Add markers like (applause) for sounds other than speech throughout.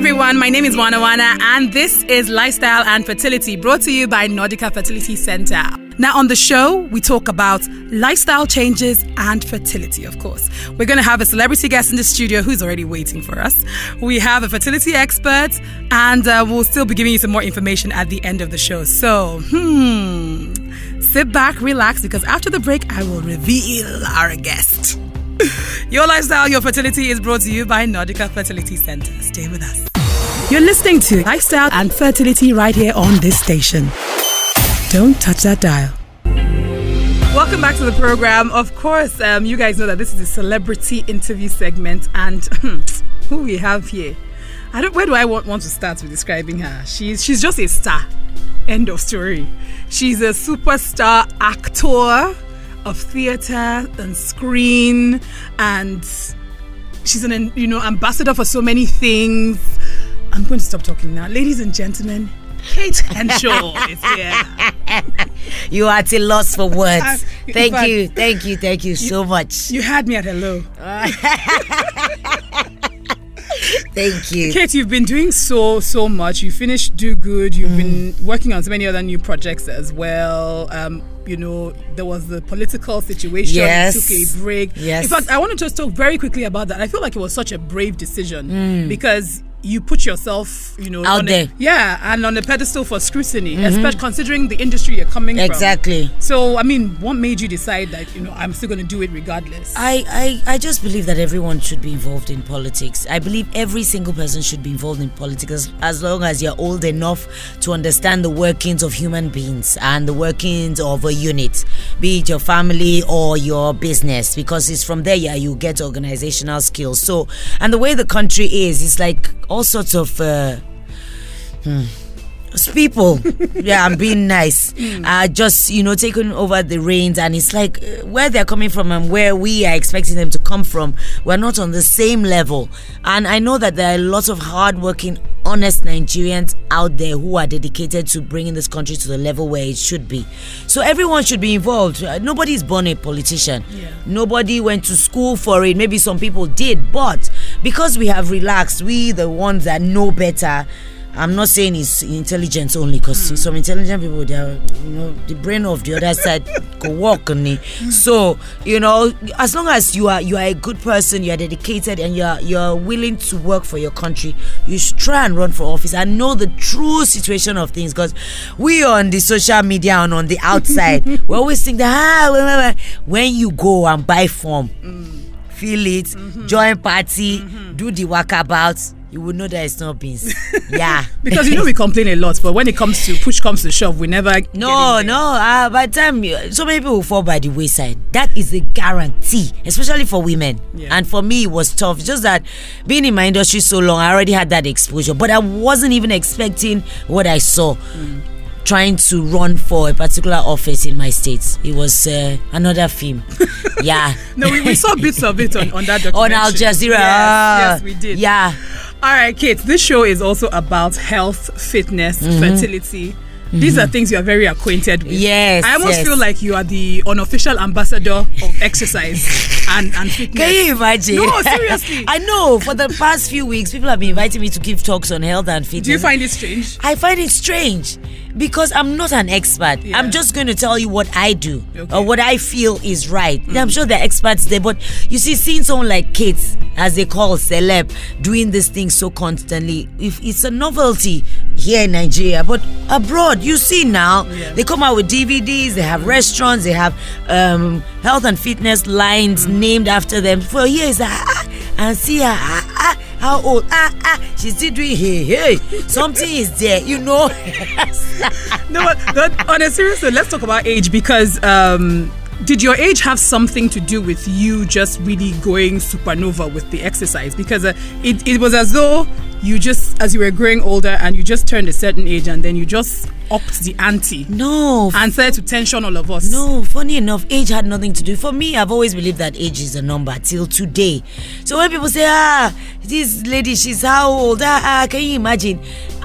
everyone. My name is Wana Wana, and this is Lifestyle and Fertility brought to you by Nordica Fertility Center. Now, on the show, we talk about lifestyle changes and fertility, of course. We're going to have a celebrity guest in the studio who's already waiting for us. We have a fertility expert, and uh, we'll still be giving you some more information at the end of the show. So, hmm, sit back, relax, because after the break, I will reveal our guest. (laughs) Your lifestyle, your fertility is brought to you by Nordica Fertility Center. Stay with us. You're listening to Lifestyle and Fertility right here on this station. Don't touch that dial. Welcome back to the program. Of course, um, you guys know that this is a celebrity interview segment, and (laughs) who we have here. I don't. Where do I want, want to start with describing her? She's she's just a star. End of story. She's a superstar actor of theater and screen, and she's an you know ambassador for so many things. I'm going to stop talking now, ladies and gentlemen. Kate Henshaw is here. (laughs) You are at a loss for words. (laughs) Uh, Thank fact, you, thank you, thank (laughs) you so much. You had me at hello. (laughs) Thank you. Kate, you've been doing so so much. You finished Do Good. You've been working on so many other new projects as well. Um, you know, there was the political situation. Yes. You took a break. Yes. In fact, I want to just talk very quickly about that. I feel like it was such a brave decision because you put yourself, you know, Out a- there. Mm-hmm. yeah, and on a pedestal for scrutiny, especially considering the industry you're coming from. Exactly. So, I mean, what made you decide that you know I'm still going to do it regardless? I, I, I just believe that everyone should be involved in politics. I believe every single person should be involved in politics as, as long as you're old enough to understand the workings of human beings and the workings of a unit, be it your family or your business, because it's from there yeah, you get organizational skills. So, and the way the country is, it's like all sorts of. Uh, it's people. Yeah i'm being nice. (laughs) Uh just you know taking over the reins. And it's like uh, where they're coming from and where we are expecting them to come from we're not on the same level. And i know that there are lots of hardworking honest nigerians out there who are dedicated to bringing this country to the level where it should be. So everyone should be involved. Uh, nobody is born a politician. Yeah. nobody went to school for it. Maybe some people did but because we have relaxed we the ones that know better. I'm not saying it's intelligence only because hmm. some intelligent people they are you know the brain of the other side go walk on it. Hmm. So you know as long as you are you are a good person, you are dedicated, and you are you are willing to work for your country, you should try and run for office and know the true situation of things. Because we on the social media and on the outside, (laughs) we always think that ah when you go and buy form, hmm. Feel it, join party, do the walkabout, you will know that it's not beans. (laughs) yeah. because you know we complain a lot, but when it comes to push comes to shove, we never. No, no. Uh, by the time you, so many people will fall by the wayside. That is a guarantee, especially for women. Yeah. And for me, it was tough. It's Just that being in my industry so long, I already had that exposure, but I wasn't even expecting what I saw. Mm. Trying to run for a particular office in my state, it was uh, another film. (laughs) yeah. No, we, we saw bits of it on, on that documentary. (laughs) on Al Jazeera. Yes, yes, we did. Yeah. All right, Kate, this show is also about health, fitness, Mm-hmm. fertility. These are things you are very acquainted with. Yes, I almost yes. feel like you are the unofficial ambassador of exercise and, and fitness. Can you imagine? No, seriously. (laughs) I know. For the past few weeks, people have been inviting me to give talks on health and fitness. Do you find it strange? I find it strange because I'm not an expert. Yeah. I'm just going to tell you what I do Okay. or what I feel is right. I'm sure there are experts there, but you see, seeing someone like Kate, as they call celeb, doing this thing so constantly, if it's a novelty here in Nigeria, but abroad, you see now, Yeah. they come out with DVDs, they have restaurants, they have um, health and fitness lines named after them. For years, ah, ah, and see her, ah, ah, how old, ah, ah, she's still doing hey, hey. Something is there, you know. (laughs) No, but, on a serious note, let's talk about age because um, did your age have something to do with you just really going supernova with the exercise? Because uh, it, it was as though you just, as you were growing older and you just turned a certain age and then you just upped the ante no, and started to tension all of us. No, funny enough, age had nothing to do. For me, I've always believed that age is a number till today. So when people say, ah, this lady, she's how old? Ah, ah, can you imagine?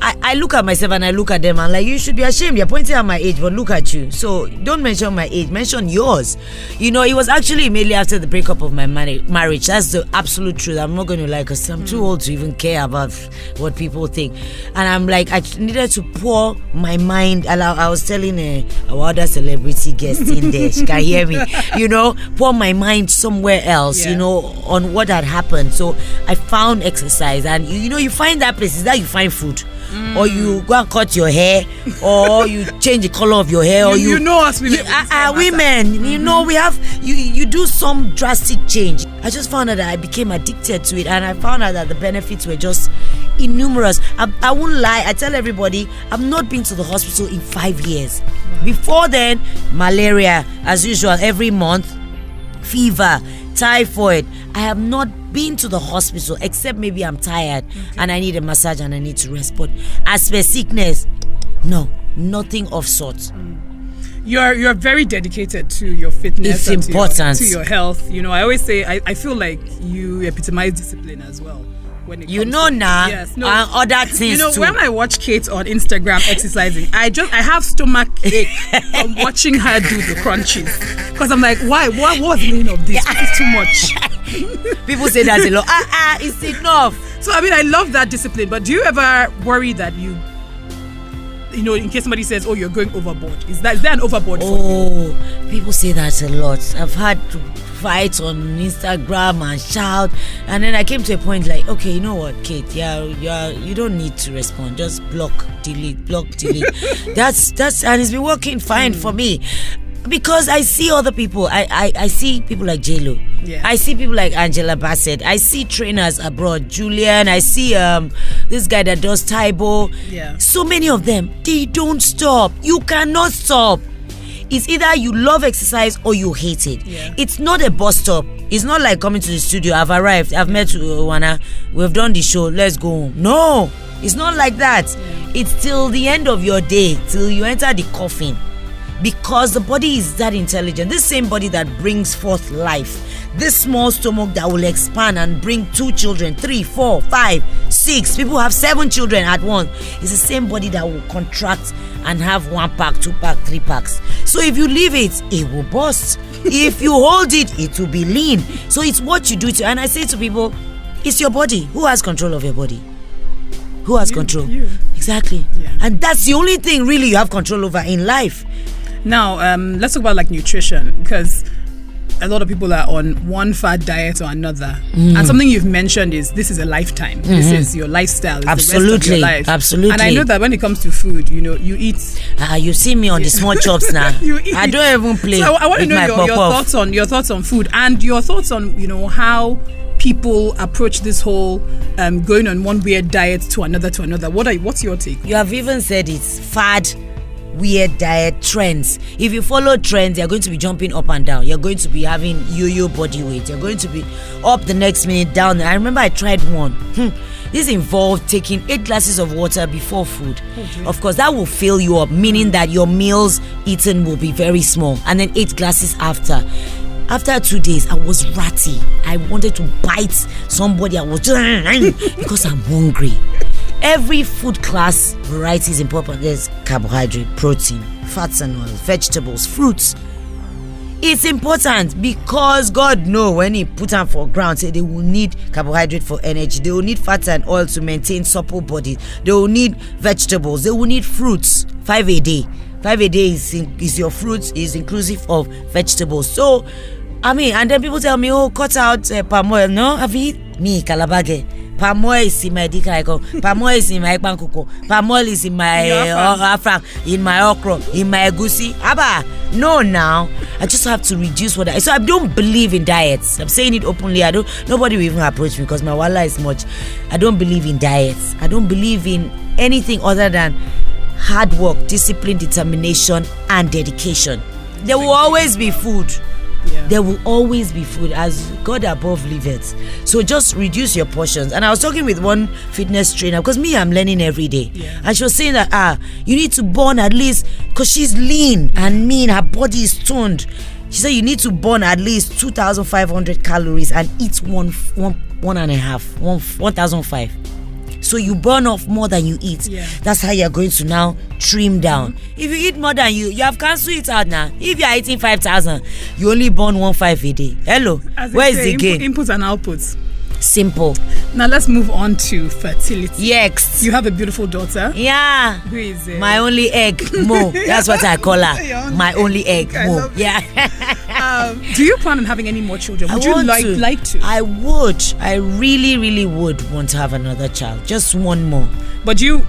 I, I look at myself and I look at them and like you should be ashamed. You're pointing at my age, but look at you. So don't mention my age, mention yours. You know, it was actually immediately after the breakup of my marriage. That's the absolute truth. I'm not going to lie because I'm too mm. old to even care about what people think. And I'm like, I needed to pour my mind. I, I was telling uh, a, a other celebrity guest in there, she can hear me, (laughs) you know, pour my mind somewhere else, yeah. you know, on what had happened. So I found exercise and you, you know, you find that place, is that you find food mm. or you go and cut your hair or you change the color of your hair or you, you, know us women you, uh, uh, women. Mm-hmm. you know we have you you do some drastic change. I just found out that i became addicted to it and i found out that the benefits were just innumerous. I, I won't lie i tell everybody i've not been to the hospital in five years. Before then malaria as usual every month fever typhoid i have not been to the hospital except maybe I'm tired okay. and I need a massage and I need to rest. But as for sickness, no, nothing of sorts. Mm. You're you're very dedicated to your fitness. It's important to your, to your, health. You know, I always say I, I feel like you epitomize discipline as well. When it you know now, yes, no, and other things. You know, too. when I watch Kate on Instagram exercising, I just I have stomach ache (laughs) from watching her do the crunches because I'm like, why? What was the meaning of this? Is too much. (laughs) People say that's a lot. Ah, ah, it's enough. So, I mean, I love that discipline, but do you ever worry that you, you know, in case somebody says, oh, you're going overboard? Is that is there an overboard oh, people say that a lot. I've had fights on Instagram and shout, and then I came to a point like, okay, you know what, Kate, yeah, yeah, you don't need to respond. Just block, delete, block, delete. (laughs) that's that's and it's been working fine mm. for me because I see other people. I I, I see people like JLo. Yeah. I see people like Angela Bassett. I see trainers abroad, Jillian. I see um this guy that does Tae Bo. Yeah. So many of them, they don't stop. You cannot stop. It's either you love exercise or you hate it. Yeah. It's not a bus stop. It's not like coming to the studio. I've arrived. I've met Wana. We've done the show. Let's go home. No, it's not like that. It's till the end of your day, till you enter the coffin because the body is that intelligent. This same body that brings forth life, this small stomach that will expand and bring two children, three, four, five, six. People have seven children at once. It's the same body that will contract and have one pack, two pack, three packs. So if you leave it, it will burst. (laughs) if you hold it, it will be lean. So it's what you do to. And I say to people, it's your body. Who has control of your body? Who has you, control? You. Exactly. Yeah. And that's the only thing really you have control over in life. Now, um, let's talk about like nutrition because a lot of people are on one fad diet or another. Mm. And something you've mentioned is this is a lifetime. Mm-hmm. This is your lifestyle. It's absolutely. Life. Absolutely. And I know that when it comes to food, you know, you eat. Ah, uh, you see me on the small chops now. (laughs) I don't even play. So I, I want to know your, your thoughts on your thoughts on food and your thoughts on, you know, how people approach this whole um, going on one weird diet to another to another. What are what's your take? You have even said it's fad weird diet trends. If you follow trends, you're going to be jumping up and down. You're going to be having yo-yo body weight. You're going to be up the next minute, down. I remember I tried one. Hmm. This involved taking eight glasses of water before food. Okay. Of course, that will fill you up, meaning that your meals eaten will be very small, and then eight glasses after. After two days, I was ratty. I wanted to bite somebody. I was (laughs) because I'm hungry. Every food class variety is important. There's carbohydrate, protein, fats and oils, vegetables, fruits. It's important because God know when He put them for ground, say they will need carbohydrate for energy. They will need fats and oil to maintain supple body. They will need vegetables. They will need fruits. Five a day. Five a day is, is your fruits is inclusive of vegetables. So, I mean, and then people tell me, oh, cut out uh, palm oil. No, have you me kalabage palm oil is in my dikaiko palm oil is in my pankoko palm oil is in my uh, in my okra. In my egusi. Aba no now. I just have to reduce what i so i don't believe in diets. I'm saying it openly. I don't nobody will even approach me because my wala is much. I don't believe in diets. I don't believe in anything other than hard work discipline determination and dedication. There will always be food yeah. there will always be food as God above liveth. So just reduce your portions. And I was talking with one fitness trainer because me, I'm learning every day. Yeah. And she was saying that ah, you need to burn at least because she's lean and mean, her body is toned. She said you need to burn at least 2,500 calories and eat one, one, one and a half, one, 1,005. So you burn off more than you eat. Yeah. That's how you're going to now trim down. Mm-hmm. If you eat more than you, you have cancelled it out now. If you are eating 5,000, you only burn one five a day. Hello. As Where is say, the gain? input, inputs and outputs. Simple. Now let's move on to fertility. Yes. You have a beautiful daughter. yeah. Who is it? My only egg, Mo. (laughs) That's what I call her. only My only egg, Mo. Yeah. Um, (laughs) do you plan on having any more children? Would I you want like to. like to? I would. I really, really would want to have another child. Just one more. but you,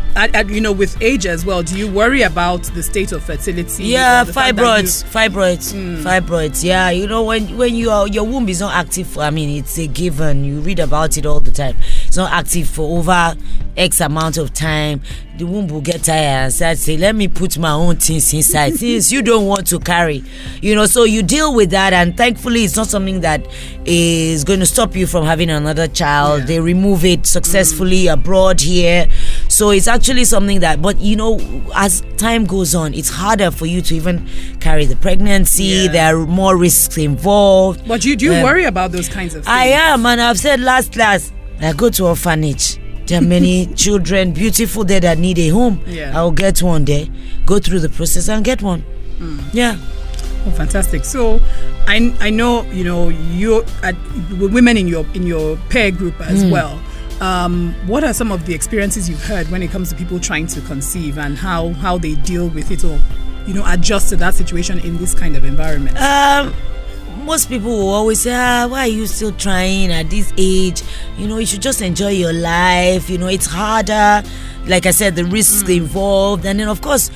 you know, with age as well, do you worry about the state of fertility? Yeah, fact that fibroids, fibroids, Hmm. fibroids. Yeah, you know when when you are, your womb is not active. I mean, it's a given. You read about it all the time. It's not active for over X amount of time. The womb will get tired and start say, "Let me put my own things inside." (laughs) Since you don't want to carry, you know, so you deal with that. And thankfully, it's not something that is going to stop you from having another child. Yeah. They remove it successfully abroad here. So it's actually something that, but you know, as time goes on, it's harder for you to even carry the pregnancy. Yeah. There are more risks involved. But you do you Um, worry about those kinds of things? I am, and I've said last class, I go to orphanage. There are many (laughs) children, beautiful there that need a home. Yeah. I'll get one there, go through the process and get one. Hmm. Yeah. Oh, fantastic! So, I I know you know you at women in your in your peer group as Hmm. well. Um, what are some of the experiences you've heard when it comes to people trying to conceive and how how they deal with it or you know adjust to that situation in this kind of environment? Um, most people will always say, ah, why are you still trying at this age? You know, you should just enjoy your life. You know, it's harder. Like I said, the risks involved. And then, of course,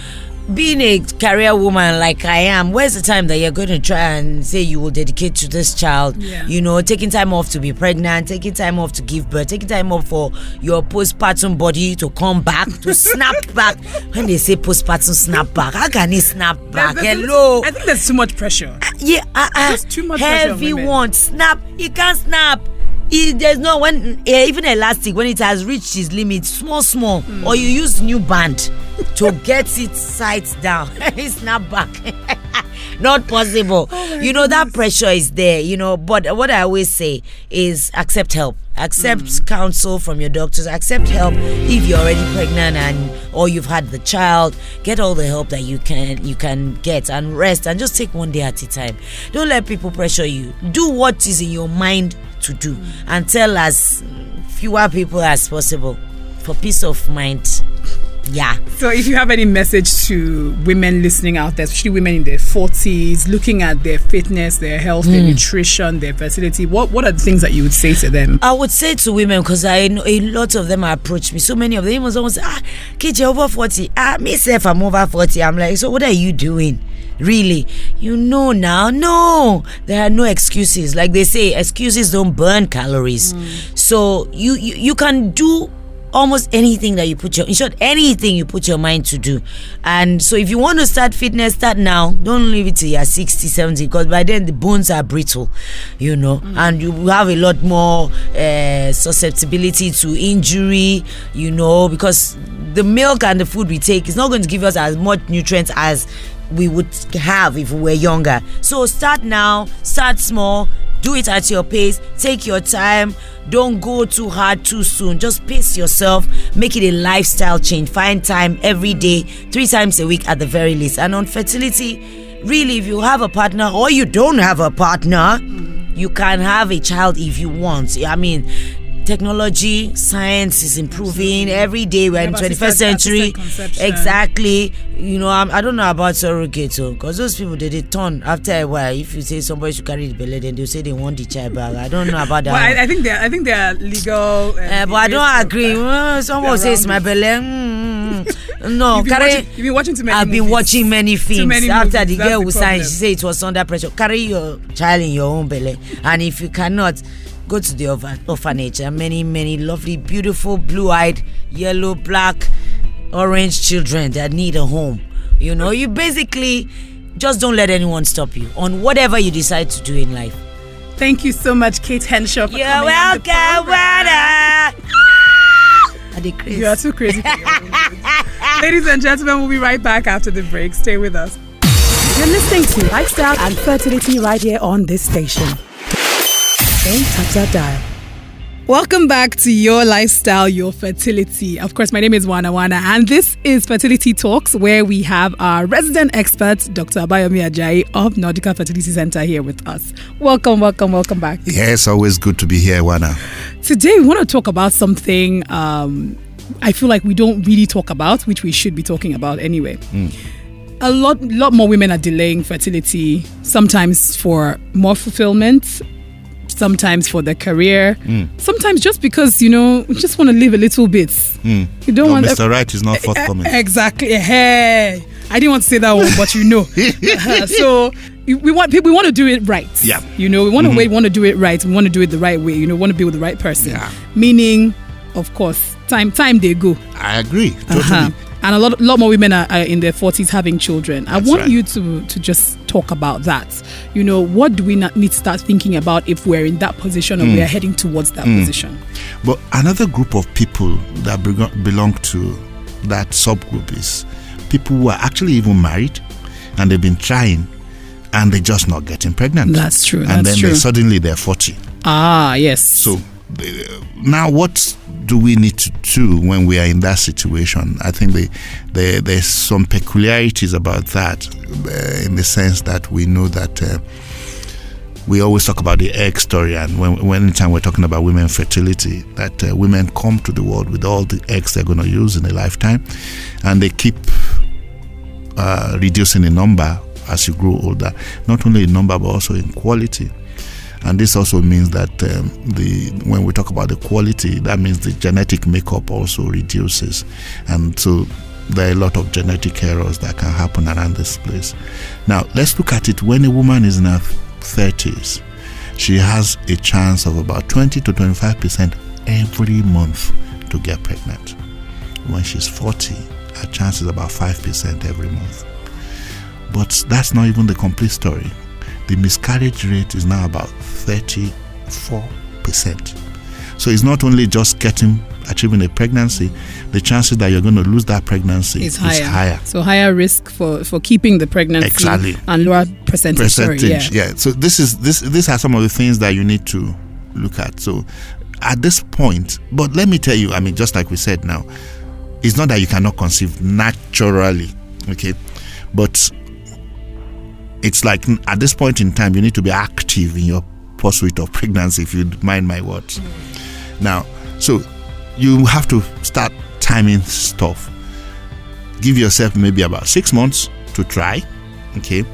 being a career woman like I am, where's the time that you're going to try and say you will dedicate to this child? Yeah. You know, taking time off to be pregnant, taking time off to give birth, taking time off for your postpartum body to come back, to (laughs) snap back. When they say postpartum snap back, how can it snap back? There's- there's- Hello I think there's too much pressure. yeah, uh, uh, Just too much pressure on heavy one snap. You can't snap. He, there's no when eh, even elastic when it has reached its limit, small, small, Hmm. or you use new band to get it sides down. (laughs) it's not back. (laughs) Not possible. Oh you know that pressure is there. You know, but what I always say is accept help. Accept Hmm. counsel from your doctors. Accept help if you're already pregnant and or you've had the child. Get all the help that you can you can get and rest and just take one day at a time. Don't let people pressure you. Do what is in your mind to do and tell as fewer people as possible for peace of mind. Yeah. So, if you have any message to women listening out there, especially women in their 40s, looking at their fitness, their health, Hmm. their nutrition, their fertility, what, what are the things that you would say to them? I would say to women because I know a lot of them approach me. So many of them someone say, ah, KJ over 40. Ah, myself, I'm over 40. I'm like, so what are you doing? Really? You know now? No. There are no excuses. Like they say, excuses don't burn calories. So you, you you can do almost anything that you put your in short anything you put your mind to do. And so if you want to start fitness start now. Don't leave it till you're 60 70 because by then the bones are brittle you know. And you have a lot more uh, susceptibility to injury you know because the milk and the food we take is not going to give us as much nutrients as we would have if we were younger. So start now start small do it at your pace take your time. Don't go too hard too soon. Just pace yourself make it a lifestyle change. Find time every day three times a week at the very least. And on fertility really if you have a partner or you don't have a partner you can have a child if you want. I mean technology science is improving every day we're in 21st assisted- century exactly you know I'm, i don't know about surrogate because those people they, they turn after a while if you say somebody should carry the belly then they'll say they want the child back i don't know about that Well. I, I think they're I think they're legal. Um, Eh, but I don't agree. Uh, someone says my belly. mm, mm, mm. No, You've carry. watching, you've been watching too many. I've been watching many films. many After movies, the girl who signed, she said it was under pressure. Carry your child in your own belly, and if you cannot, go to the orphan- orphanage. There are many, many lovely, beautiful, blue-eyed, yellow, black, orange children that need a home. You know, you basically just don't let anyone stop you on whatever you decide to do in life. Thank you so much, Kate Henshaw. For You're coming on the welcome, program. brother. (laughs) Are they crazy? You are too crazy. for your own good. Ladies and gentlemen, we'll be right back after the break. Stay with us. You're listening to Lifestyle and Fertility right here on this station. Don't touch that dial. Welcome back to Your Lifestyle, Your Fertility. Of course, my name is Wana Wana, and this is Fertility Talks, where we have our resident expert, Dr. Abayomi Ajayi of Nordica Fertility Center, here with us. Welcome, welcome, welcome back. Yes, it's always good to be here, Wana. Today, we want to talk about something um, I feel like we don't really talk about, which we should be talking about anyway. Mm. A lot, lot more women are delaying fertility, sometimes for more fulfillment, sometimes for their career, Mm. sometimes just because you know you just want to live a little bit. Mm. You don't No, want Mr. Right is not Eh, forthcoming. eh, Exactly. Hey, I didn't want to say that one, but you know. (laughs) Uh, so we want people. We want to do it right. Yeah. You know, we want to wait. Want to do it right. We want to do it the right way. You know, want to be with the right person. Yeah. Meaning, of course, time time they go. I agree. Totally. Uh-huh. And a lot, lot more women are, are in their forties having children. I want right. you to to just talk about that. You know, what do we need to start thinking about if we're in that position or Mm. we are heading towards that position? But another group of people that belo- belong to that subgroup is people who are actually even married and they've been trying and they're just not getting pregnant. That's true. and That's then true. They, suddenly they're 40. ah, yes. So now what do we need to do when we are in that situation? I think the, the, there's some peculiarities about that uh, in the sense that we know that uh, we always talk about the egg story and when, when anytime we're talking about women fertility that uh, women come to the world with all the eggs they're going to use in a lifetime and they keep uh, reducing the number as you grow older not only in number but also in quality and this also means that um, the when we talk about the quality, that means the genetic makeup also reduces, and so there are a lot of genetic errors that can happen around this place. Now let's look at it. When a woman is in her thirties, she has a chance of about twenty to twenty-five percent every month to get pregnant. When she's forty, her chance is about five percent every month. But that's not even the complete story the miscarriage rate is now about 34%. So it's not only just getting achieving a pregnancy, the chances that you're going to lose that pregnancy is is higher. higher. So higher risk for for keeping the pregnancy Exactly. and lower percentage. sorry, Percentage, yeah. yeah. So this is this these are some of the things that you need to look at. So at this point, but let me tell you, I mean, just like we said now, it's not that you cannot conceive naturally, okay, but it's like at this point in time, you need to be active in your pursuit of (laughs) pregnancy, if you mind my words. Now, so you have to start timing stuff. Give yourself maybe about six months to try, okay.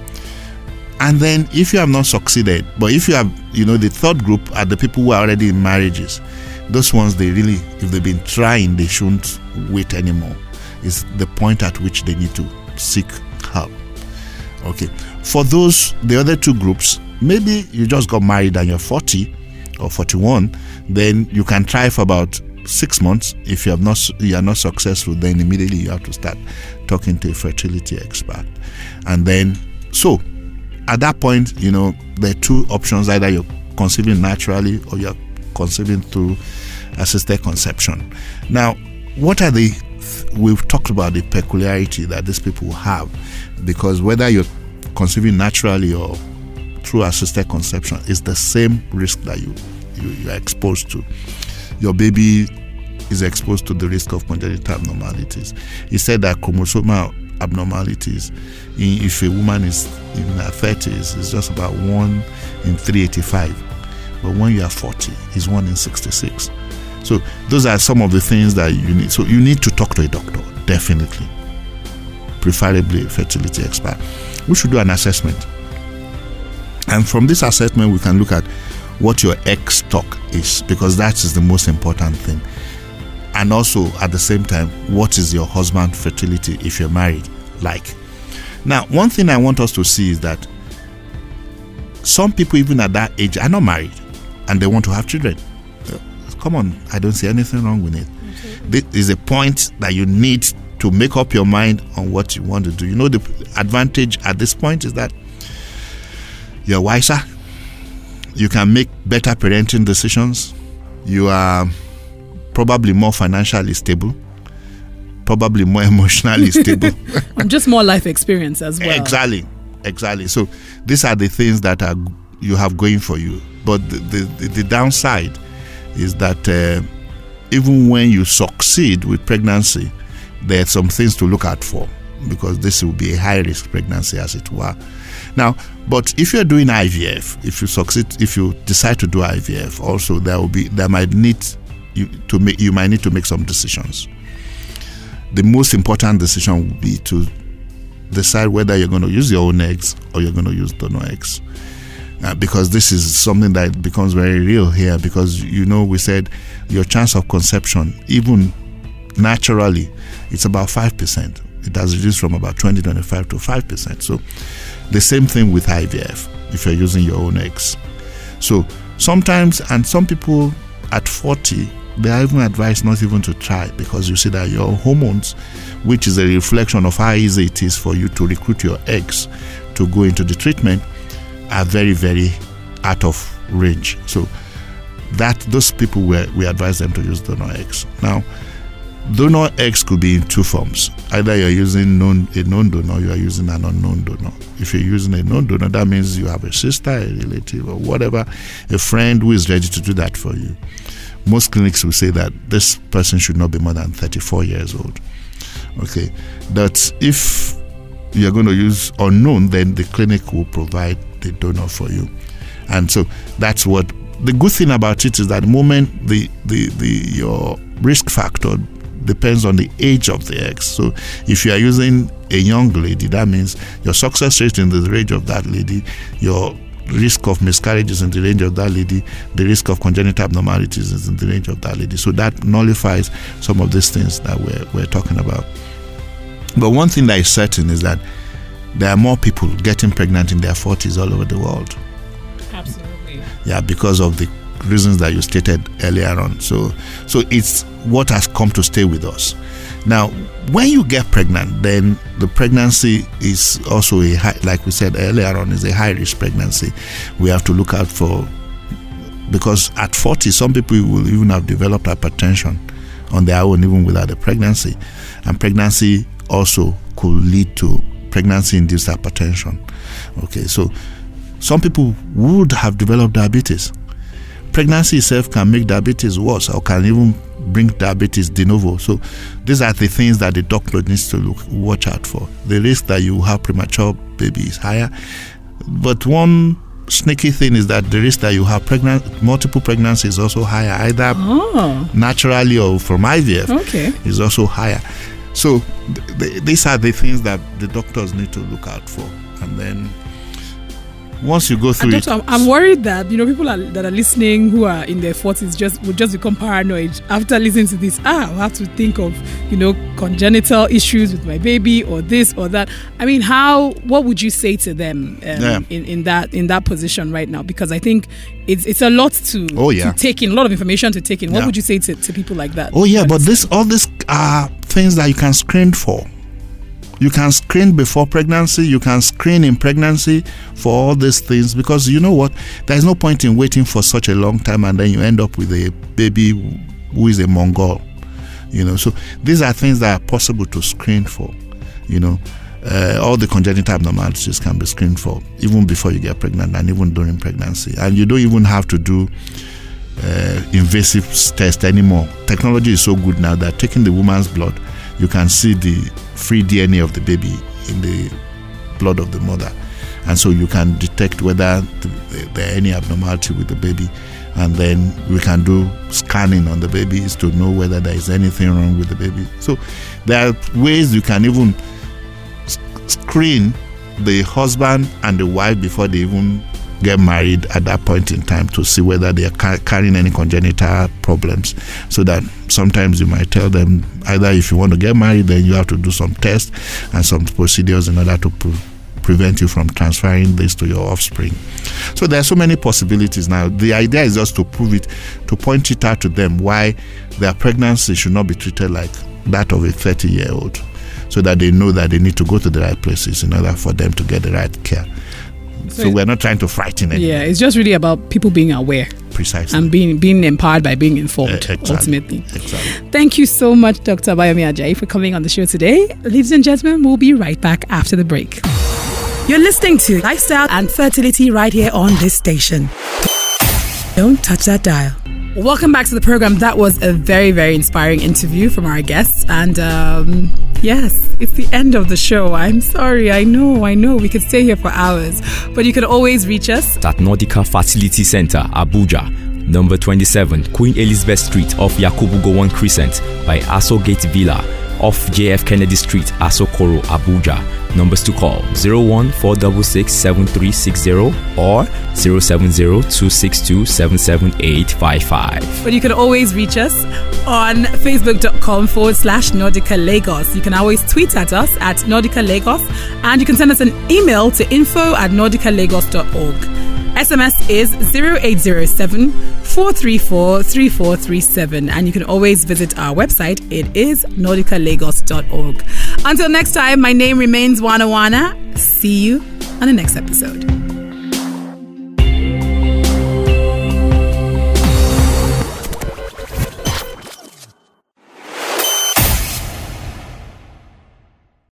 And then, if you have not succeeded, but if you have, you know, the third group are the people who are already in marriages. Those ones, they really, if they've been trying, they shouldn't wait anymore. Is the point at which they need to seek help. Okay. For those, the other two groups, maybe you just got married and you're 40 or 41, then you can try for about six months. If you have not, you are not successful, then immediately you have to start talking to a fertility expert. And then, so at that point, you know, there are two options either you're conceiving naturally or you're conceiving through assisted conception. Now, what are the we've talked about the peculiarity that these people have because whether you're conceiving naturally or through assisted conception is the same risk that you, you you're exposed to. Your baby is exposed to the risk of congenital abnormalities. He said that chromosomal abnormalities in, if a woman is in her 30s is just about 1 in 385 but when you are 40 it's 1 in 66 so those are some of the things that you need. So you need to talk to a doctor definitely. Preferably a fertility expert. We should do an assessment. And from this assessment we can look at what your egg stock is because that is the most important thing. And also at the same time what is your husband fertility if you're married like? Now one thing i want us to see is that some people even at that age are not married and they want to have children come on i don't see anything wrong with it this is a point that you need to make up your mind on what you want to do you know the advantage at this point is that you're wiser you can make better parenting decisions you are probably more financially stable probably more (laughs) emotionally stable (laughs) And just more life experience as well. exactly Exactly. So these are the things that are you have going for you. But the the, the downside is that uh, even when you succeed with pregnancy, there are some things to look out for because this will be a high risk pregnancy, as it were. Now, but if you're doing IVF, if you succeed, if you decide to do IVF, also there will be there might need you to make you might need to make some decisions. The most important decision will be to decide whether you're going to use your own eggs or you're going to use donor eggs. Uh, because this is something that becomes very real here because you know we said your chance of conception even naturally it's about 5% it has reduced from about 20 25 to 5% so the same thing with ivf if you're using your own eggs so sometimes and some people at 40 they are even advised not even to try because you see that your hormones which is a reflection of how easy it is for you to recruit your eggs to go into the treatment are very, very out of range. So that those people were we advise them to use donor eggs. Now, donor eggs could be in two forms. Either you're using known a known donor, you are using an unknown donor. If you're using a known donor, that means you have a sister, a relative, or whatever, a friend who is ready to do that for you. Most clinics will say that this person should not be more than 34 years old. Okay, that if you're going to use unknown, then the clinic will provide the donor for you. And so that's what the good thing about it is that the moment the, the, the your risk factor depends on the age of the eggs. So if you are using a young lady, that means your success rate in the range of that lady, your risk of miscarriages in the range of that lady, the risk of congenital abnormalities is in the range of that lady. So that nullifies some of these things that we're, we're talking about. But one thing that is certain is that there are more people getting pregnant in their 40s all over the world. Absolutely. Yeah, because of the reasons that you stated earlier on. So, so it's what has come to stay with us. Now, when you get pregnant, then the pregnancy is also a high, like we said earlier on, is a high risk pregnancy. We have to look out for because at 40, some people will even have developed hypertension on their own, even without the pregnancy, and pregnancy also could lead to pregnancy induced hypertension. Okay, so some people would have developed diabetes. Pregnancy itself can make diabetes worse or can even bring diabetes de novo. So these are the things that the doctor needs to look watch out for. The risk that you have premature baby is higher. But one sneaky thing is that the risk that you have pregnant multiple pregnancies is also higher, either Oh, naturally or from IVF okay. is also higher. So th- th- these are the things that the doctors need to look out for, and then once you go through doctor, I'm, it, I'm worried that you know people are, that are listening who are in their 40s just will just become paranoid after listening to this. Ah, I'll have to think of you know congenital issues with my baby or this or that. I mean, how? What would you say to them um, Yeah. in, in that in that position right now? Because I think it's it's a lot to Oh, yeah. to take in, a lot of information to take in. What Yeah. would you say to, to people like that? oh yeah, but this all these are things that you can screen for. You can screen before pregnancy. You can screen in pregnancy for all these things because you know what? There's no point in waiting for such a long time and then you end up with a baby who is a Mongol. You know, so these are things that are possible to screen for. You know, uh, all the congenital abnormalities can be screened for even before you get pregnant and even during pregnancy. And you don't even have to do uh, invasive test anymore. Technology is so good now that taking the woman's blood, you can see the free DNA of the baby in the blood of the mother, and so you can detect whether there are any abnormality with the baby, and then we can do scanning on the babies to know whether there is anything wrong with the baby. So there are ways you can even screen the husband and the wife before they even get married at that point in time to see whether they are ca- carrying any congenital problems. So that sometimes you might tell them either if you want to get married then you have to do some tests and some procedures in order to pre- prevent you from transferring this to your offspring. So there are so many possibilities. Now the idea is just to prove it to point it out to them why their pregnancy should not be treated like that of a 30 year old so that they know that they need to go to the right places in order for them to get the right care so, So- we're not trying to frighten anyone yeah, it's just really about people being aware precisely and being being empowered by being informed. Eh, exactly. Ultimately. exactly Thank you so much, Dr. Bayomi Ajayi, for coming on the show today. Ladies and gentlemen, we'll be right back after the break. You're listening to Lifestyle and Fertility right here on this station. Don't touch that dial. Welcome back to the program. That was a very, very inspiring interview from our guests. And um, yes, it's the end of the show. I'm sorry. I know, I know. We could stay here for hours. But you can always reach us at Nordica Fertility Center, Abuja. Number 27, Queen Elizabeth Street off Yakubu Gowon Crescent by Aso Gate Villa off JF Kennedy Street, Asokoro, Abuja. Numbers to call 01 466 7360 or 070 262 77855. But you can always reach us on facebook.com forward slash Nordica Lagos. You can always tweet at us at Nordica Lagos and you can send us an email to info at nordicalagos.org. SMS is 0807 434 3437. And you can always visit our website. It is nordicalagos.org. Until next time, my name remains Wana Wana. See you on the next episode.